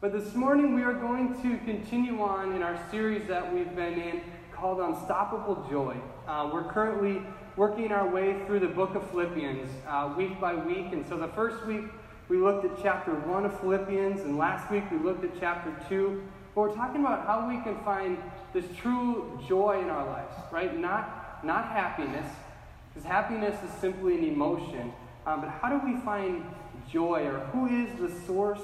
But this morning we are going to continue on in our series that we've been in called Unstoppable Joy. Uh, we're currently working our way through the book of Philippians uh, week by week. And so the first week we looked at chapter 1 of Philippians, and last week we looked at chapter 2. But we're talking about how we can find this true joy in our lives, right? Not, not happiness, because happiness is simply an emotion. Um, but how do we find joy, or who is the source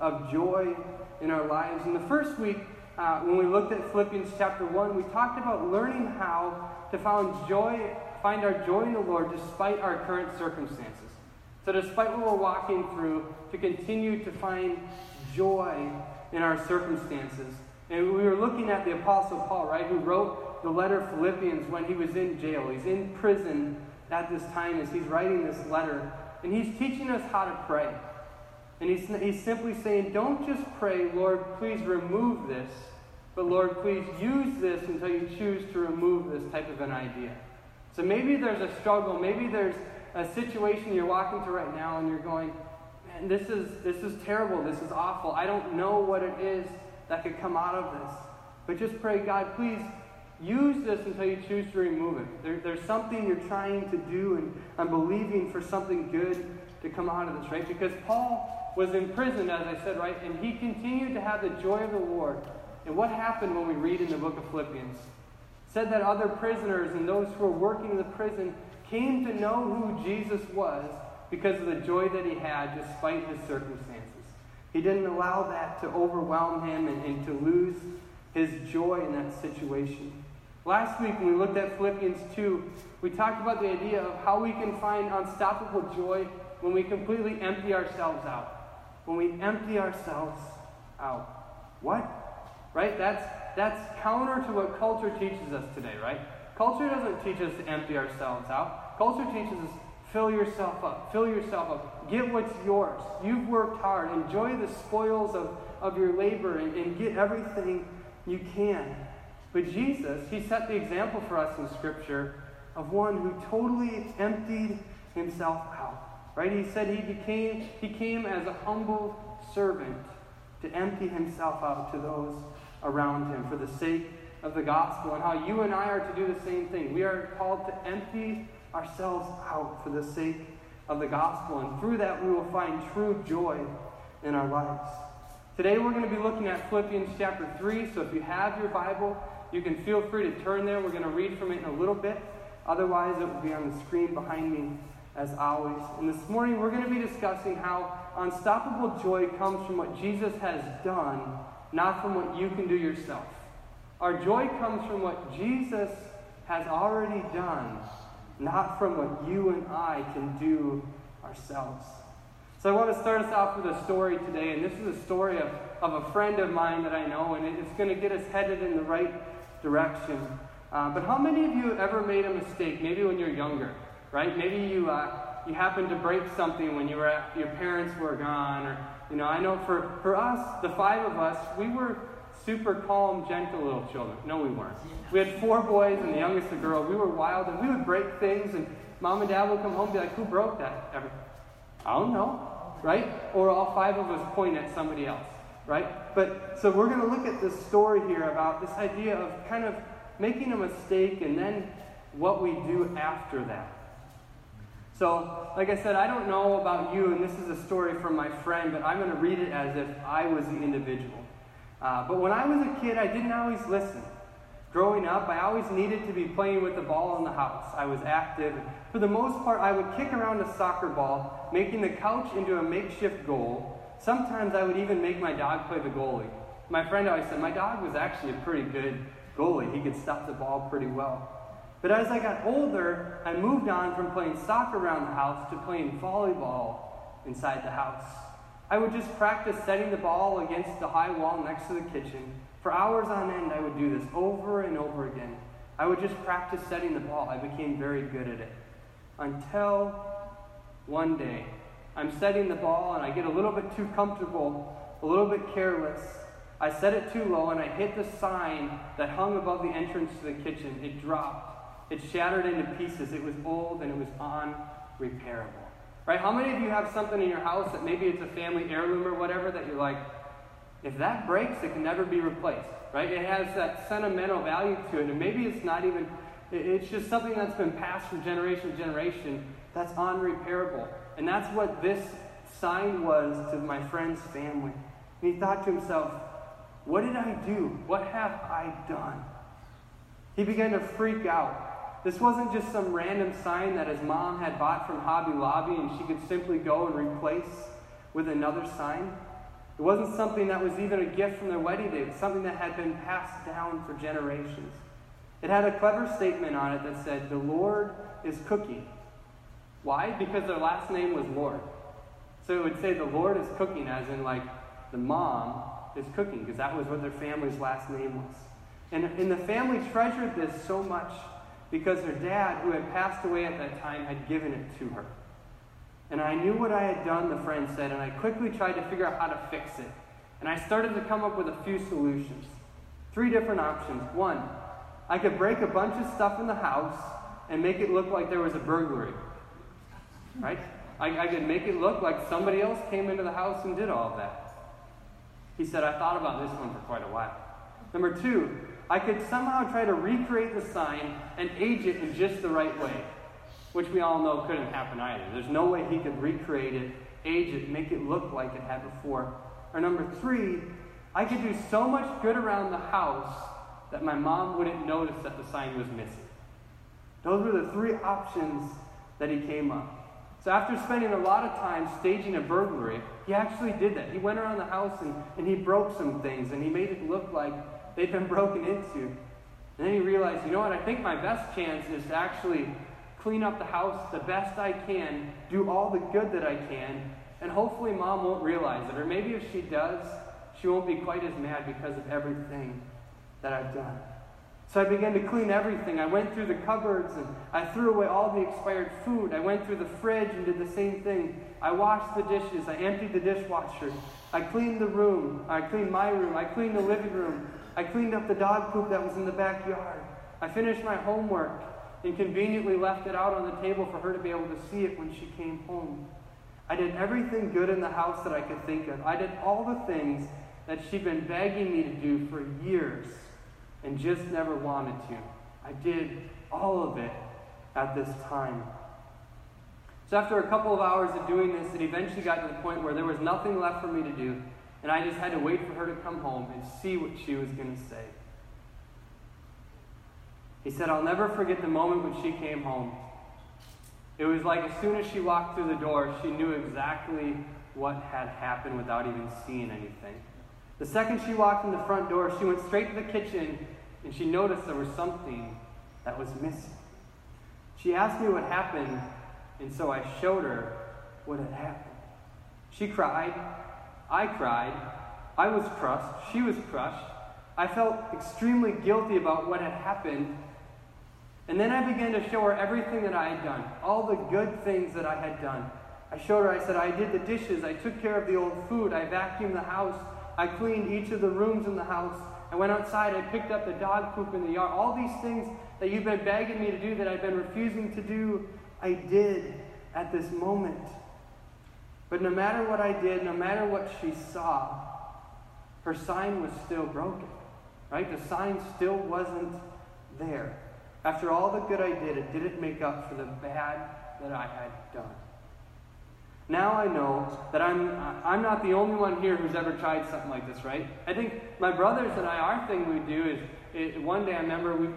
of joy in our lives? In the first week, uh, when we looked at Philippians chapter 1, we talked about learning how to find joy, find our joy in the Lord despite our current circumstances. So, despite what we're walking through, to continue to find joy in our circumstances. And we were looking at the Apostle Paul, right, who wrote the letter Philippians when he was in jail. He's in prison at this time as he's writing this letter. And he's teaching us how to pray. And he's, he's simply saying, don't just pray, Lord, please remove this, but Lord, please use this until you choose to remove this type of an idea. So maybe there's a struggle, maybe there's a situation you're walking through right now and you're going, man, this is, this is terrible, this is awful. I don't know what it is that could come out of this. But just pray, God, please use this until you choose to remove it. There, there's something you're trying to do, and I'm believing for something good to come out of this, right? Because Paul was in prison, as I said, right? And he continued to have the joy of the Lord. And what happened when we read in the book of Philippians? Said that other prisoners and those who were working in the prison came to know who Jesus was because of the joy that he had despite his circumstances. He didn't allow that to overwhelm him and, and to lose his joy in that situation. Last week, when we looked at Philippians 2, we talked about the idea of how we can find unstoppable joy when we completely empty ourselves out. When we empty ourselves out. What? Right? That's, that's counter to what culture teaches us today, right? Culture doesn't teach us to empty ourselves out. Culture teaches us fill yourself up, fill yourself up, get what's yours. You've worked hard, enjoy the spoils of, of your labor, and, and get everything you can. But Jesus, he set the example for us in Scripture of one who totally emptied himself out. Right? He said he became he came as a humble servant to empty himself out to those around him for the sake of the gospel and how you and I are to do the same thing. We are called to empty ourselves out for the sake of the gospel and through that we will find true joy in our lives. Today we're going to be looking at Philippians chapter 3, so if you have your Bible, you can feel free to turn there. We're going to read from it in a little bit. Otherwise, it will be on the screen behind me as always. And this morning, we're going to be discussing how unstoppable joy comes from what Jesus has done, not from what you can do yourself. Our joy comes from what Jesus has already done, not from what you and I can do ourselves. So I want to start us off with a story today, and this is a story of, of a friend of mine that I know, and it's going to get us headed in the right direction. Uh, but how many of you have ever made a mistake, maybe when you're younger, right? Maybe you, uh, you happened to break something when you were at, your parents were gone, or, you know, I know for, for us, the five of us, we were super calm, gentle little children. No, we weren't. We had four boys and the youngest a girl. We were wild, and we would break things, and mom and dad would come home and be like, who broke that? Ever? I don't know right? Or all five of us point at somebody else, right? But so we're going to look at this story here about this idea of kind of making a mistake and then what we do after that. So, like I said, I don't know about you, and this is a story from my friend, but I'm going to read it as if I was the individual. Uh, but when I was a kid, I didn't always listen. Growing up, I always needed to be playing with the ball in the house. I was active. For the most part, I would kick around a soccer ball, making the couch into a makeshift goal. Sometimes I would even make my dog play the goalie. My friend always said my dog was actually a pretty good goalie. He could stop the ball pretty well. But as I got older, I moved on from playing soccer around the house to playing volleyball inside the house. I would just practice setting the ball against the high wall next to the kitchen for hours on end, I would do this over and over again. I would just practice setting the ball. I became very good at it. Until one day, I'm setting the ball and I get a little bit too comfortable, a little bit careless. I set it too low and I hit the sign that hung above the entrance to the kitchen. It dropped. It shattered into pieces. It was old and it was unrepairable. Right? How many of you have something in your house that maybe it's a family heirloom or whatever that you're like, if that breaks, it can never be replaced, right? It has that sentimental value to it, and maybe it's not even, it's just something that's been passed from generation to generation that's unrepairable. And that's what this sign was to my friend's family. And he thought to himself, What did I do? What have I done? He began to freak out. This wasn't just some random sign that his mom had bought from Hobby Lobby and she could simply go and replace with another sign. It wasn't something that was even a gift from their wedding day. It's something that had been passed down for generations. It had a clever statement on it that said, The Lord is cooking. Why? Because their last name was Lord. So it would say the Lord is cooking, as in, like, the mom is cooking, because that was what their family's last name was. And, and the family treasured this so much because her dad, who had passed away at that time, had given it to her. And I knew what I had done, the friend said, and I quickly tried to figure out how to fix it. And I started to come up with a few solutions. Three different options. One, I could break a bunch of stuff in the house and make it look like there was a burglary. Right? I, I could make it look like somebody else came into the house and did all of that. He said, I thought about this one for quite a while. Number two, I could somehow try to recreate the sign and age it in just the right way, which we all know couldn't happen either. There's no way he could recreate it, age it, make it look like it had before. Or number three, I could do so much good around the house that my mom wouldn't notice that the sign was missing. Those were the three options that he came up. So after spending a lot of time staging a burglary, he actually did that. He went around the house and, and he broke some things and he made it look like they'd been broken into. And then he realized, you know what, I think my best chance is to actually clean up the house the best I can, do all the good that I can, and hopefully mom won't realize it. Or maybe if she does, she won't be quite as mad because of everything that I've done. So I began to clean everything. I went through the cupboards and I threw away all the expired food. I went through the fridge and did the same thing. I washed the dishes. I emptied the dishwasher. I cleaned the room. I cleaned my room. I cleaned the living room. I cleaned up the dog poop that was in the backyard. I finished my homework and conveniently left it out on the table for her to be able to see it when she came home. I did everything good in the house that I could think of. I did all the things that she'd been begging me to do for years and just never wanted to. I did all of it at this time. So after a couple of hours of doing this, it eventually got to the point where there was nothing left for me to do and I just had to wait for her to come home and see what she was going to say. He said, I'll never forget the moment when she came home. It was like as soon as she walked through the door, she knew exactly what had happened without even seeing anything. The second she walked in the front door, she went straight to the kitchen and she noticed there was something that was missing. She asked me what happened, and so I showed her what had happened. She cried, I cried. I was crushed. She was crushed. I felt extremely guilty about what had happened. And then I began to show her everything that I had done, all the good things that I had done. I showed her, I said, I did the dishes, I took care of the old food, I vacuumed the house, I cleaned each of the rooms in the house, I went outside, I picked up the dog poop in the yard. All these things that you've been begging me to do that I've been refusing to do, I did at this moment. But no matter what I did, no matter what she saw, her sign was still broken. Right? The sign still wasn't there. After all the good I did, it didn't make up for the bad that I had done. Now I know that I'm, I'm not the only one here who's ever tried something like this, right? I think my brothers and I, our thing we do is, it, one day I remember we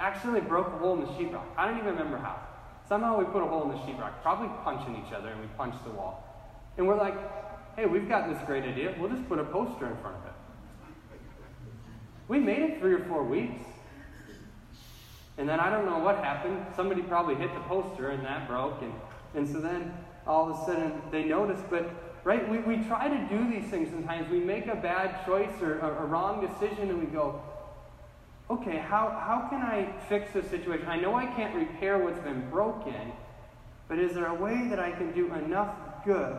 accidentally broke a hole in the sheetrock. I don't even remember how. Somehow we put a hole in the sheetrock, probably punching each other, and we punched the wall. And we're like, hey, we've got this great idea. We'll just put a poster in front of it. We made it three or four weeks. And then I don't know what happened. Somebody probably hit the poster and that broke. And, and so then all of a sudden they notice. But, right, we, we try to do these things sometimes. We make a bad choice or a, a wrong decision and we go, okay, how, how can I fix this situation? I know I can't repair what's been broken, but is there a way that I can do enough good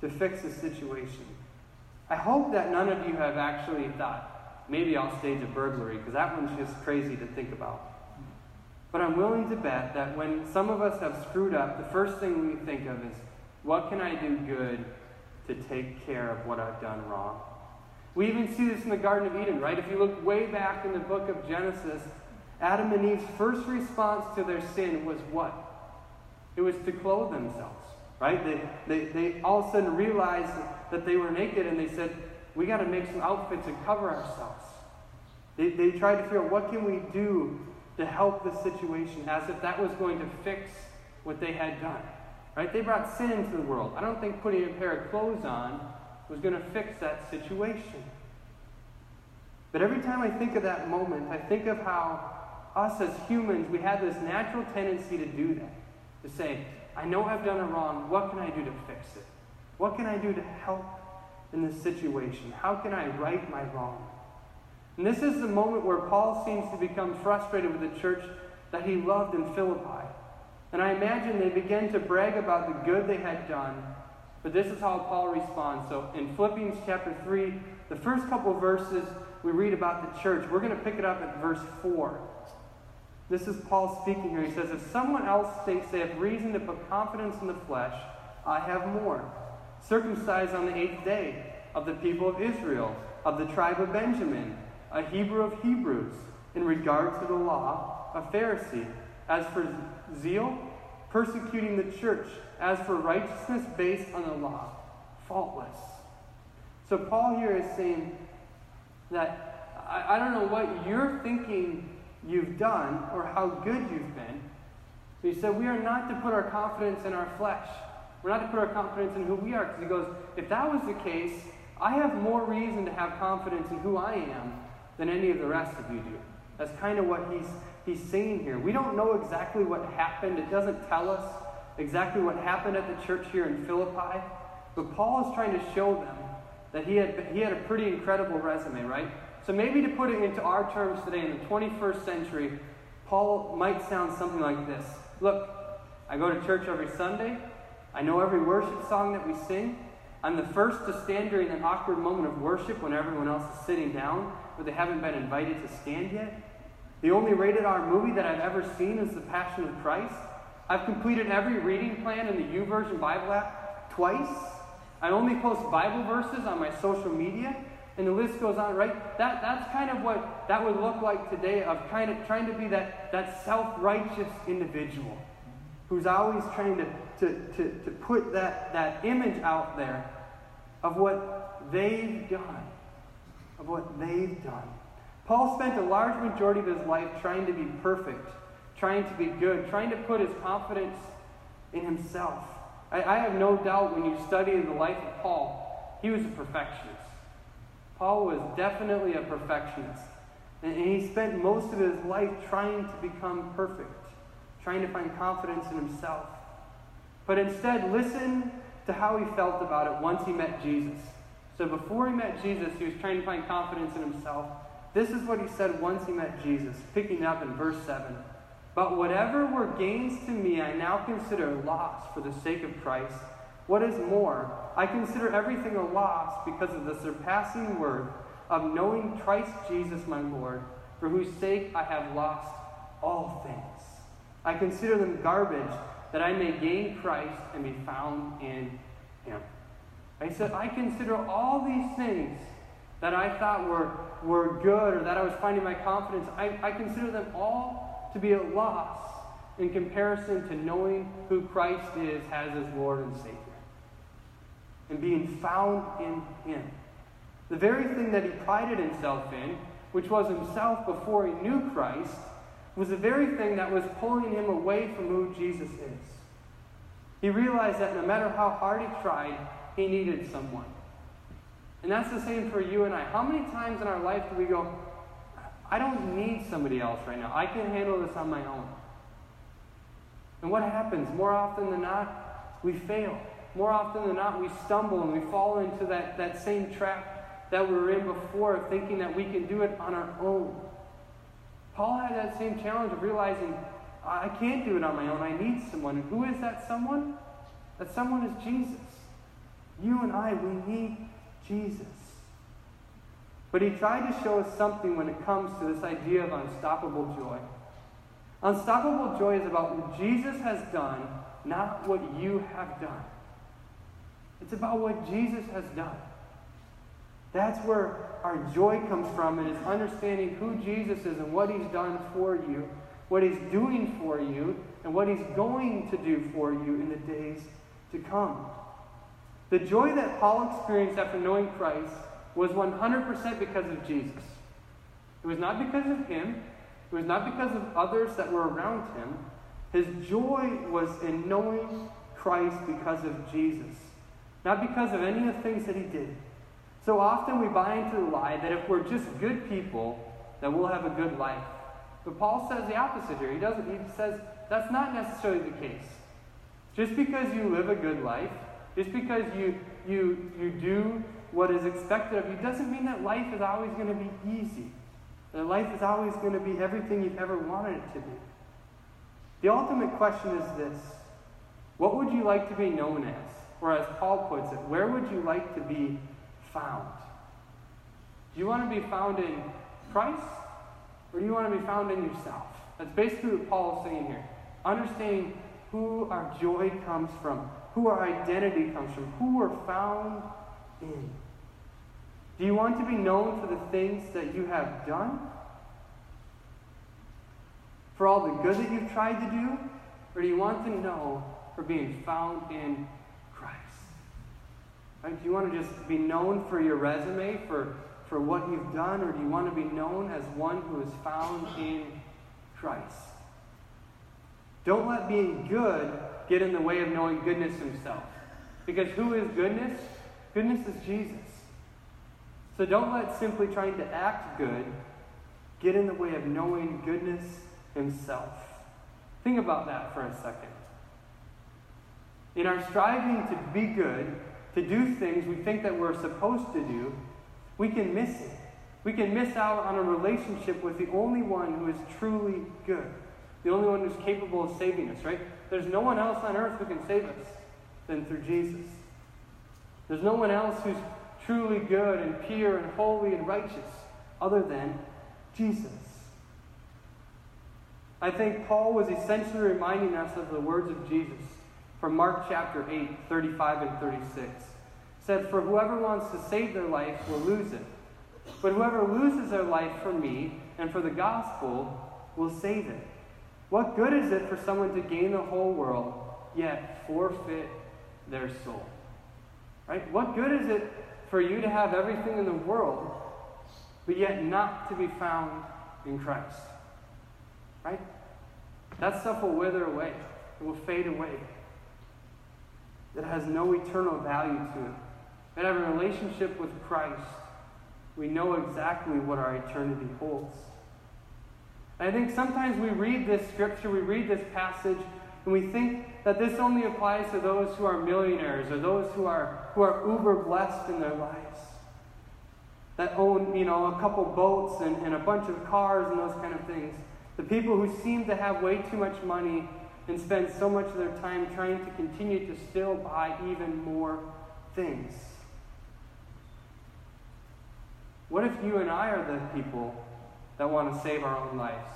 to fix the situation. I hope that none of you have actually thought, maybe I'll stage a burglary, because that one's just crazy to think about. But I'm willing to bet that when some of us have screwed up, the first thing we think of is, what can I do good to take care of what I've done wrong? We even see this in the Garden of Eden, right? If you look way back in the book of Genesis, Adam and Eve's first response to their sin was what? It was to clothe themselves, right? They, they, they all of a sudden realized that they were naked and they said, we got to make some outfits and cover ourselves. They, they tried to figure out what can we do to help the situation as if that was going to fix what they had done. Right? They brought sin into the world. I don't think putting a pair of clothes on was going to fix that situation. But every time I think of that moment, I think of how us as humans, we have this natural tendency to do that. To say, I know I've done it wrong. What can I do to fix it? What can I do to help in this situation? How can I right my wrong? And this is the moment where Paul seems to become frustrated with the church that he loved in Philippi. And I imagine they begin to brag about the good they had done. But this is how Paul responds. So in Philippians chapter 3, the first couple verses we read about the church, we're going to pick it up at verse 4. This is Paul speaking here. He says, If someone else thinks they have reason to put confidence in the flesh, I have more. Circumcised on the eighth day, of the people of Israel, of the tribe of Benjamin, a Hebrew of Hebrews, in regard to the law, a Pharisee. As for zeal, persecuting the church. As for righteousness based on the law, faultless. So Paul here is saying that I, I don't know what you're thinking you've done or how good you've been. So he said we are not to put our confidence in our flesh. We're not to put our confidence in who we are. Because he goes, if that was the case, I have more reason to have confidence in who I am than any of the rest of you do. That's kind of what he's, he's saying here. We don't know exactly what happened, it doesn't tell us exactly what happened at the church here in Philippi. But Paul is trying to show them that he had, he had a pretty incredible resume, right? So maybe to put it into our terms today in the 21st century, Paul might sound something like this Look, I go to church every Sunday. I know every worship song that we sing. I'm the first to stand during an awkward moment of worship when everyone else is sitting down, but they haven't been invited to stand yet. The only rated R movie that I've ever seen is The Passion of Christ. I've completed every reading plan in the YouVersion Bible app twice. I only post Bible verses on my social media, and the list goes on, right? That, that's kind of what that would look like today of kind of trying to be that, that self-righteous individual who's always trying to, to, to, to put that, that image out there of what they've done. Of what they've done. Paul spent a large majority of his life trying to be perfect, trying to be good, trying to put his confidence in himself. I, I have no doubt when you study the life of Paul, he was a perfectionist. Paul was definitely a perfectionist. And, and he spent most of his life trying to become perfect, trying to find confidence in himself. But instead, listen to how he felt about it once he met Jesus. So before he met Jesus, he was trying to find confidence in himself. This is what he said once he met Jesus, picking up in verse 7. But whatever were gains to me, I now consider loss for the sake of Christ. What is more, I consider everything a loss because of the surpassing worth of knowing Christ Jesus my Lord, for whose sake I have lost all things. I consider them garbage that I may gain Christ and be found in him. I said, I consider all these things that I thought were, were good or that I was finding my confidence, I, I consider them all to be a loss in comparison to knowing who Christ is as his Lord and Savior and being found in him. The very thing that he prided himself in, which was himself before he knew Christ, was the very thing that was pulling him away from who Jesus is. He realized that no matter how hard he tried, he needed someone. And that's the same for you and I. How many times in our life do we go, I don't need somebody else right now. I can handle this on my own. And what happens? More often than not, we fail. More often than not, we stumble and we fall into that, that same trap that we were in before, thinking that we can do it on our own. Paul had that same challenge of realizing, I can't do it on my own. I need someone. And who is that someone? That someone is Jesus. You and I, we need Jesus. But he tried to show us something when it comes to this idea of unstoppable joy. Unstoppable joy is about what Jesus has done, not what you have done. It's about what Jesus has done. That's where our joy comes from, and is understanding who Jesus is and what he's done for you, what he's doing for you, and what he's going to do for you in the days to come. The joy that Paul experienced after knowing Christ was 100% because of Jesus. It was not because of him, it was not because of others that were around him. His joy was in knowing Christ because of Jesus, not because of any of the things that he did. So often we buy into the lie that if we're just good people, that we'll have a good life. But Paul says the opposite here. He doesn't. He says that's not necessarily the case. Just because you live a good life, just because you you you do what is expected of you, doesn't mean that life is always going to be easy. That life is always going to be everything you've ever wanted it to be. The ultimate question is this: What would you like to be known as? Or as Paul puts it, where would you like to be found? Do you want to be found in Christ? Or do you want to be found in yourself? That's basically what Paul is saying here. Understanding who our joy comes from, who our identity comes from, who we're found in. Do you want to be known for the things that you have done? For all the good that you've tried to do? Or do you want to know for being found in Christ? Right? Do you want to just be known for your resume, for, for what you've done, or do you want to be known as one who is found in Christ? Don't let being good get in the way of knowing goodness himself. Because who is goodness? Goodness is Jesus. So don't let simply trying to act good get in the way of knowing goodness himself. Think about that for a second. In our striving to be good, to do things we think that we're supposed to do, we can miss it. We can miss out on a relationship with the only one who is truly good, the only one who's capable of saving us, right? There's no one else on earth who can save us than through Jesus. There's no one else who's truly good and pure and holy and righteous other than Jesus. I think Paul was essentially reminding us of the words of Jesus from Mark chapter 8, 35 and 36. said, For whoever wants to save their life will lose it. But whoever loses their life for me and for the gospel will save it. What good is it for someone to gain the whole world, yet forfeit their soul? Right? What good is it for you to have everything in the world, but yet not to be found in Christ? Right? That stuff will wither away, it will fade away It has no eternal value to it. But a relationship with Christ, we know exactly what our eternity holds. I think sometimes we read this scripture, we read this passage, and we think that this only applies to those who are millionaires or those who are, who are uber blessed in their lives. That own, you know, a couple boats and, and a bunch of cars and those kind of things. The people who seem to have way too much money and spend so much of their time trying to continue to still buy even more things. What if you and I are the people that want to save our own lives?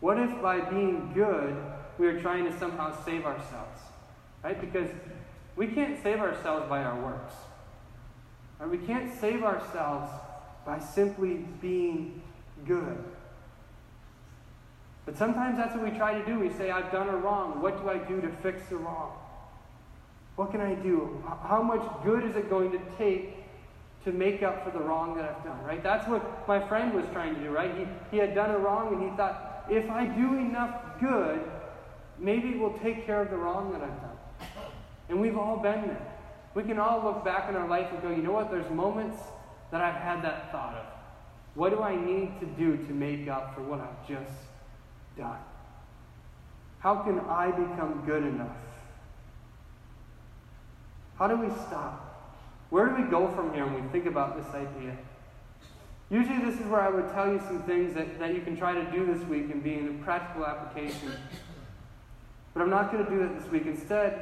What if by being good, we are trying to somehow save ourselves? Right? Because we can't save ourselves by our works. Right? We can't save ourselves by simply being good. But sometimes that's what we try to do. We say, I've done a wrong. What do I do to fix the wrong? What can I do? How much good is it going to take to make up for the wrong that I've done, right? That's what my friend was trying to do, right? He, he had done a wrong and he thought, if I do enough good, maybe it will take care of the wrong that I've done. And we've all been there. We can all look back in our life and go, you know what? There's moments that I've had that thought of. What do I need to do to make up for what I've just done? How can I become good enough? How do we stop? Where do we go from here when we think about this idea? Usually, this is where I would tell you some things that, that you can try to do this week and be in practical application. But I'm not going to do that this week. Instead,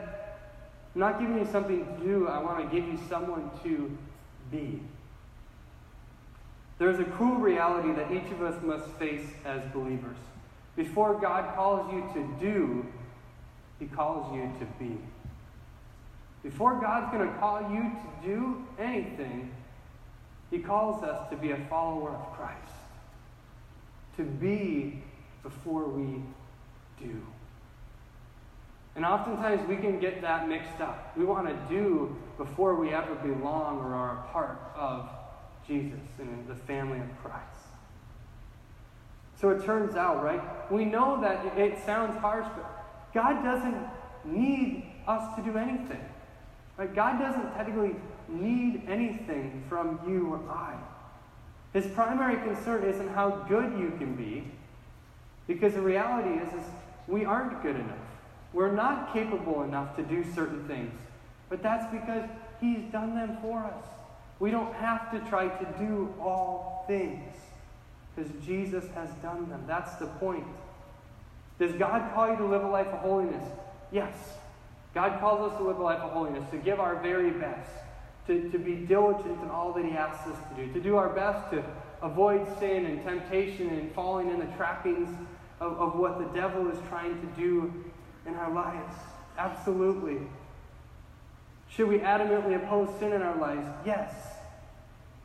I'm not giving you something to do, I want to give you someone to be. There's a cruel reality that each of us must face as believers. Before God calls you to do, He calls you to be. Before God's going to call you to do anything, He calls us to be a follower of Christ, to be before we do. And oftentimes we can get that mixed up. We want to do before we ever belong or are a part of Jesus and the family of Christ. So it turns out, right? We know that it sounds harsh, but God doesn't need us to do anything. Right? God doesn't technically need anything from you or I. His primary concern isn't how good you can be, because the reality is, is we aren't good enough. We're not capable enough to do certain things. But that's because He's done them for us. We don't have to try to do all things because Jesus has done them. That's the point. Does God call you to live a life of holiness? Yes. God calls us to live a life of holiness, to give our very best, to, to be diligent in all that He asks us to do, to do our best to avoid sin and temptation and falling in the trappings of, of what the devil is trying to do in our lives. Absolutely. Should we adamantly oppose sin in our lives? Yes.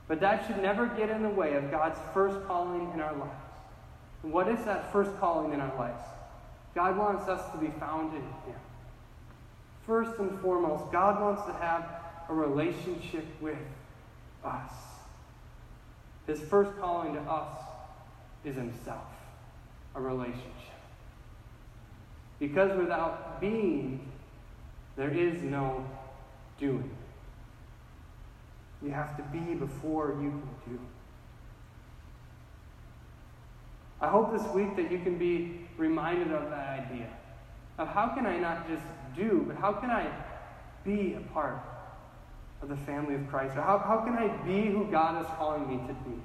But that should never get in the way of God's first calling in our lives. And what is that first calling in our lives? God wants us to be found in Him. First and foremost, God wants to have a relationship with us. His first calling to us is Himself, a relationship. Because without being, there is no doing. You have to be before you can do. I hope this week that you can be reminded of that idea of how can I not just do, but how can I be a part of the family of Christ? Or how, how can I be who God is calling me to be?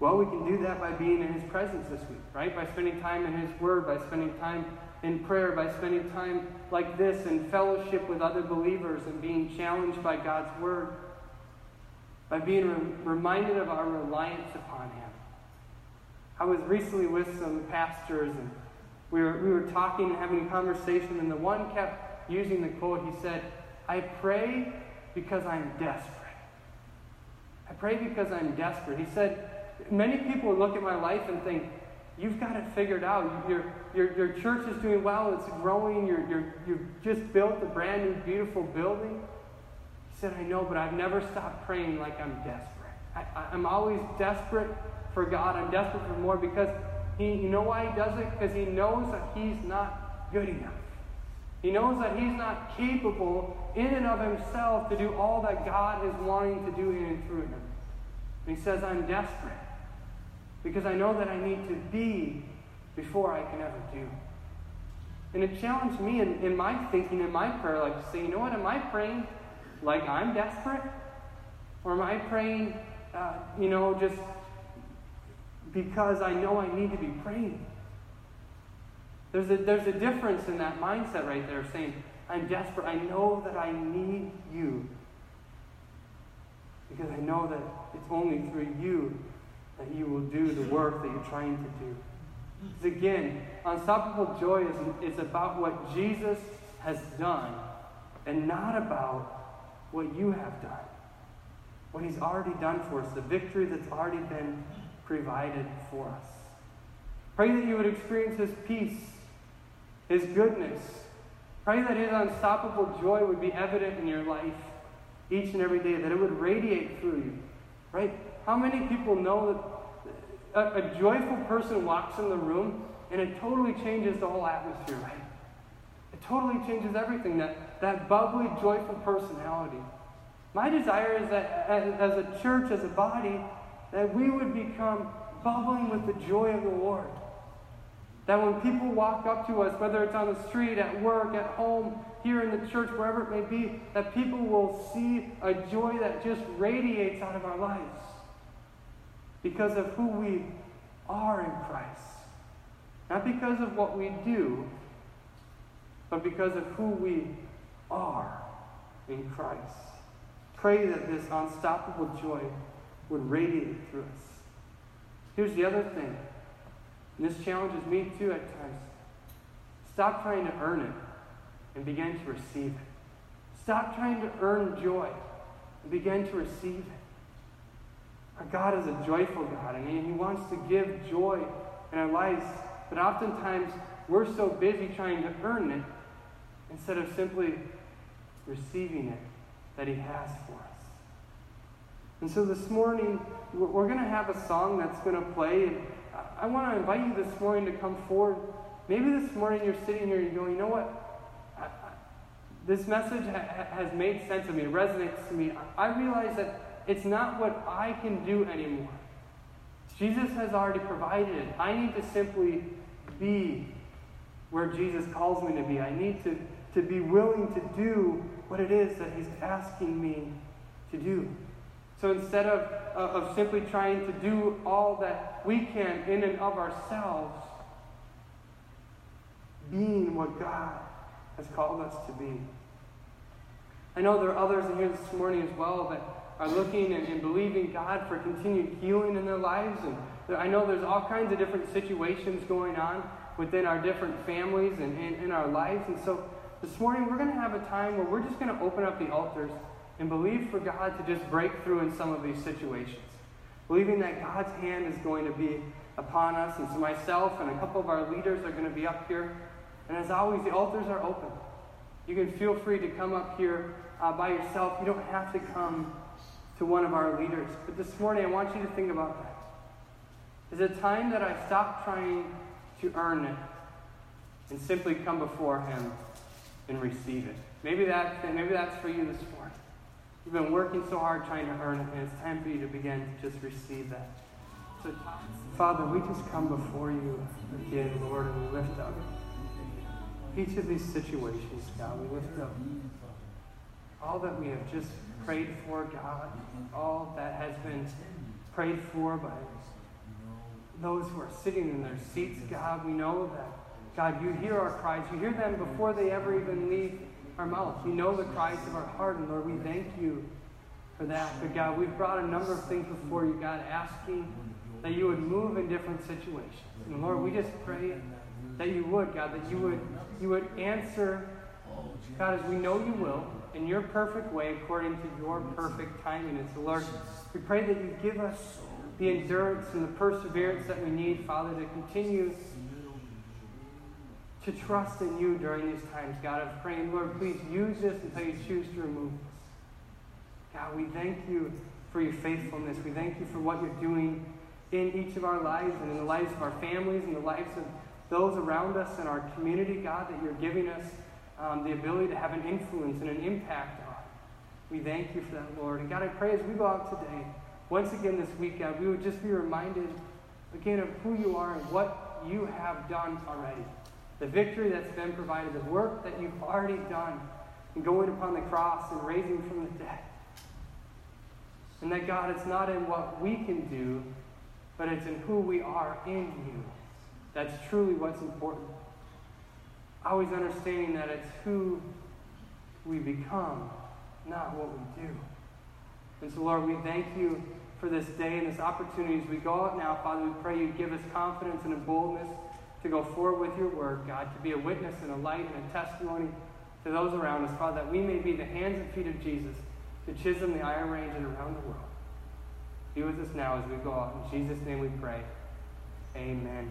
Well, we can do that by being in His presence this week, right? By spending time in His Word, by spending time in prayer, by spending time like this in fellowship with other believers and being challenged by God's Word, by being re- reminded of our reliance upon Him. I was recently with some pastors and we were, we were talking and having a conversation, and the one kept using the quote. He said, I pray because I'm desperate. I pray because I'm desperate. He said, Many people look at my life and think, You've got it figured out. Your, your, your church is doing well, it's growing. You're, you're, you've just built a brand new, beautiful building. He said, I know, but I've never stopped praying like I'm desperate. I, I'm always desperate for God. I'm desperate for more because he, you know why he does it? Because he knows that he's not good enough. He knows that he's not capable in and of himself to do all that God is wanting to do in and through him. And he says, I'm desperate because I know that I need to be before I can ever do. And it challenged me in, in my thinking, in my prayer, like to say, you know what, am I praying like I'm desperate? Or am I praying, uh, you know, just because I know I need to be praying? There's a, there's a difference in that mindset right there, saying, I'm desperate. I know that I need you. Because I know that it's only through you that you will do the work that you're trying to do. Because again, unstoppable joy is, is about what Jesus has done and not about what you have done. What he's already done for us, the victory that's already been provided for us. Pray that you would experience his peace, his goodness. Pray that his unstoppable joy would be evident in your life each and every day, that it would radiate through you. Right? How many people know that a, a joyful person walks in the room and it totally changes the whole atmosphere, right? It totally changes everything. That, that bubbly, joyful personality. My desire is that as, as a church, as a body, that we would become bubbling with the joy of the Lord. That when people walk up to us, whether it's on the street, at work, at home, here in the church, wherever it may be, that people will see a joy that just radiates out of our lives because of who we are in Christ. Not because of what we do, but because of who we are in Christ. Pray that this unstoppable joy would radiate through us. Here's the other thing, and this challenges me too at times. Stop trying to earn it and begin to receive it. Stop trying to earn joy and begin to receive it. Our God is a joyful God, and He wants to give joy in our lives, but oftentimes we're so busy trying to earn it instead of simply receiving it that He has for us. And so this morning, we're going to have a song that's going to play. And I want to invite you this morning to come forward. Maybe this morning you're sitting here and you're going, you know what? this message ha- has made sense to me, it resonates to me. I realize that it's not what I can do anymore. Jesus has already provided it. I need to simply be where Jesus calls me to be. I need to, to be willing to do what it is that He's asking me to do. So instead of, uh, of simply trying to do all that we can in and of ourselves, being what God has called us to be. I know there are others in here this morning as well that are looking and, and believing God for continued healing in their lives. And there, I know there's all kinds of different situations going on within our different families and in our lives. And so this morning we're going to have a time where we're just going to open up the altars and believe for God to just break through in some of these situations. Believing that God's hand is going to be upon us. And so myself and a couple of our leaders are going to be up here. And as always, the altars are open. You can feel free to come up here uh, by yourself. You don't have to come to one of our leaders. But this morning, I want you to think about that. Is it time that I stop trying to earn it and simply come before Him and receive it? Maybe, that, maybe that's for you this morning. You've been working so hard trying to earn it, and it's time for you to begin to just receive that. So, Father, we just come before you again, Lord, and we lift up each of these situations, God. We lift up all that we have just prayed for, God, all that has been prayed for by those who are sitting in their seats, God. We know that, God, you hear our cries. You hear them before they ever even leave our mouth. You know the cries of our heart, and Lord, we thank you for that. But God, we've brought a number of things before you, God, asking that you would move in different situations. And Lord, we just pray that you would, God, that you would you would answer, God, as we know you will, in your perfect way, according to your perfect timing. And so, Lord, we pray that you give us the endurance and the perseverance that we need, Father, to continue to trust in you during these times, God. I'm praying, Lord, please use this until you choose to remove this. God, we thank you for your faithfulness. We thank you for what you're doing in each of our lives and in the lives of our families and the lives of those around us in our community, God, that you're giving us um, the ability to have an influence and an impact on. We thank you for that, Lord. And God, I pray as we go out today, once again this week, God, we would just be reminded again of who you are and what you have done already the victory that's been provided, the work that you've already done in going upon the cross and raising from the dead. And that, God, it's not in what we can do, but it's in who we are in you. That's truly what's important. Always understanding that it's who we become, not what we do. And so, Lord, we thank you for this day and this opportunity as we go out now. Father, we pray you give us confidence and a boldness to go forward with your word, God, to be a witness and a light and a testimony to those around us, Father, that we may be the hands and feet of Jesus to Chisholm, the Iron Range, and around the world. Be with us now as we go out. In Jesus' name we pray. Amen.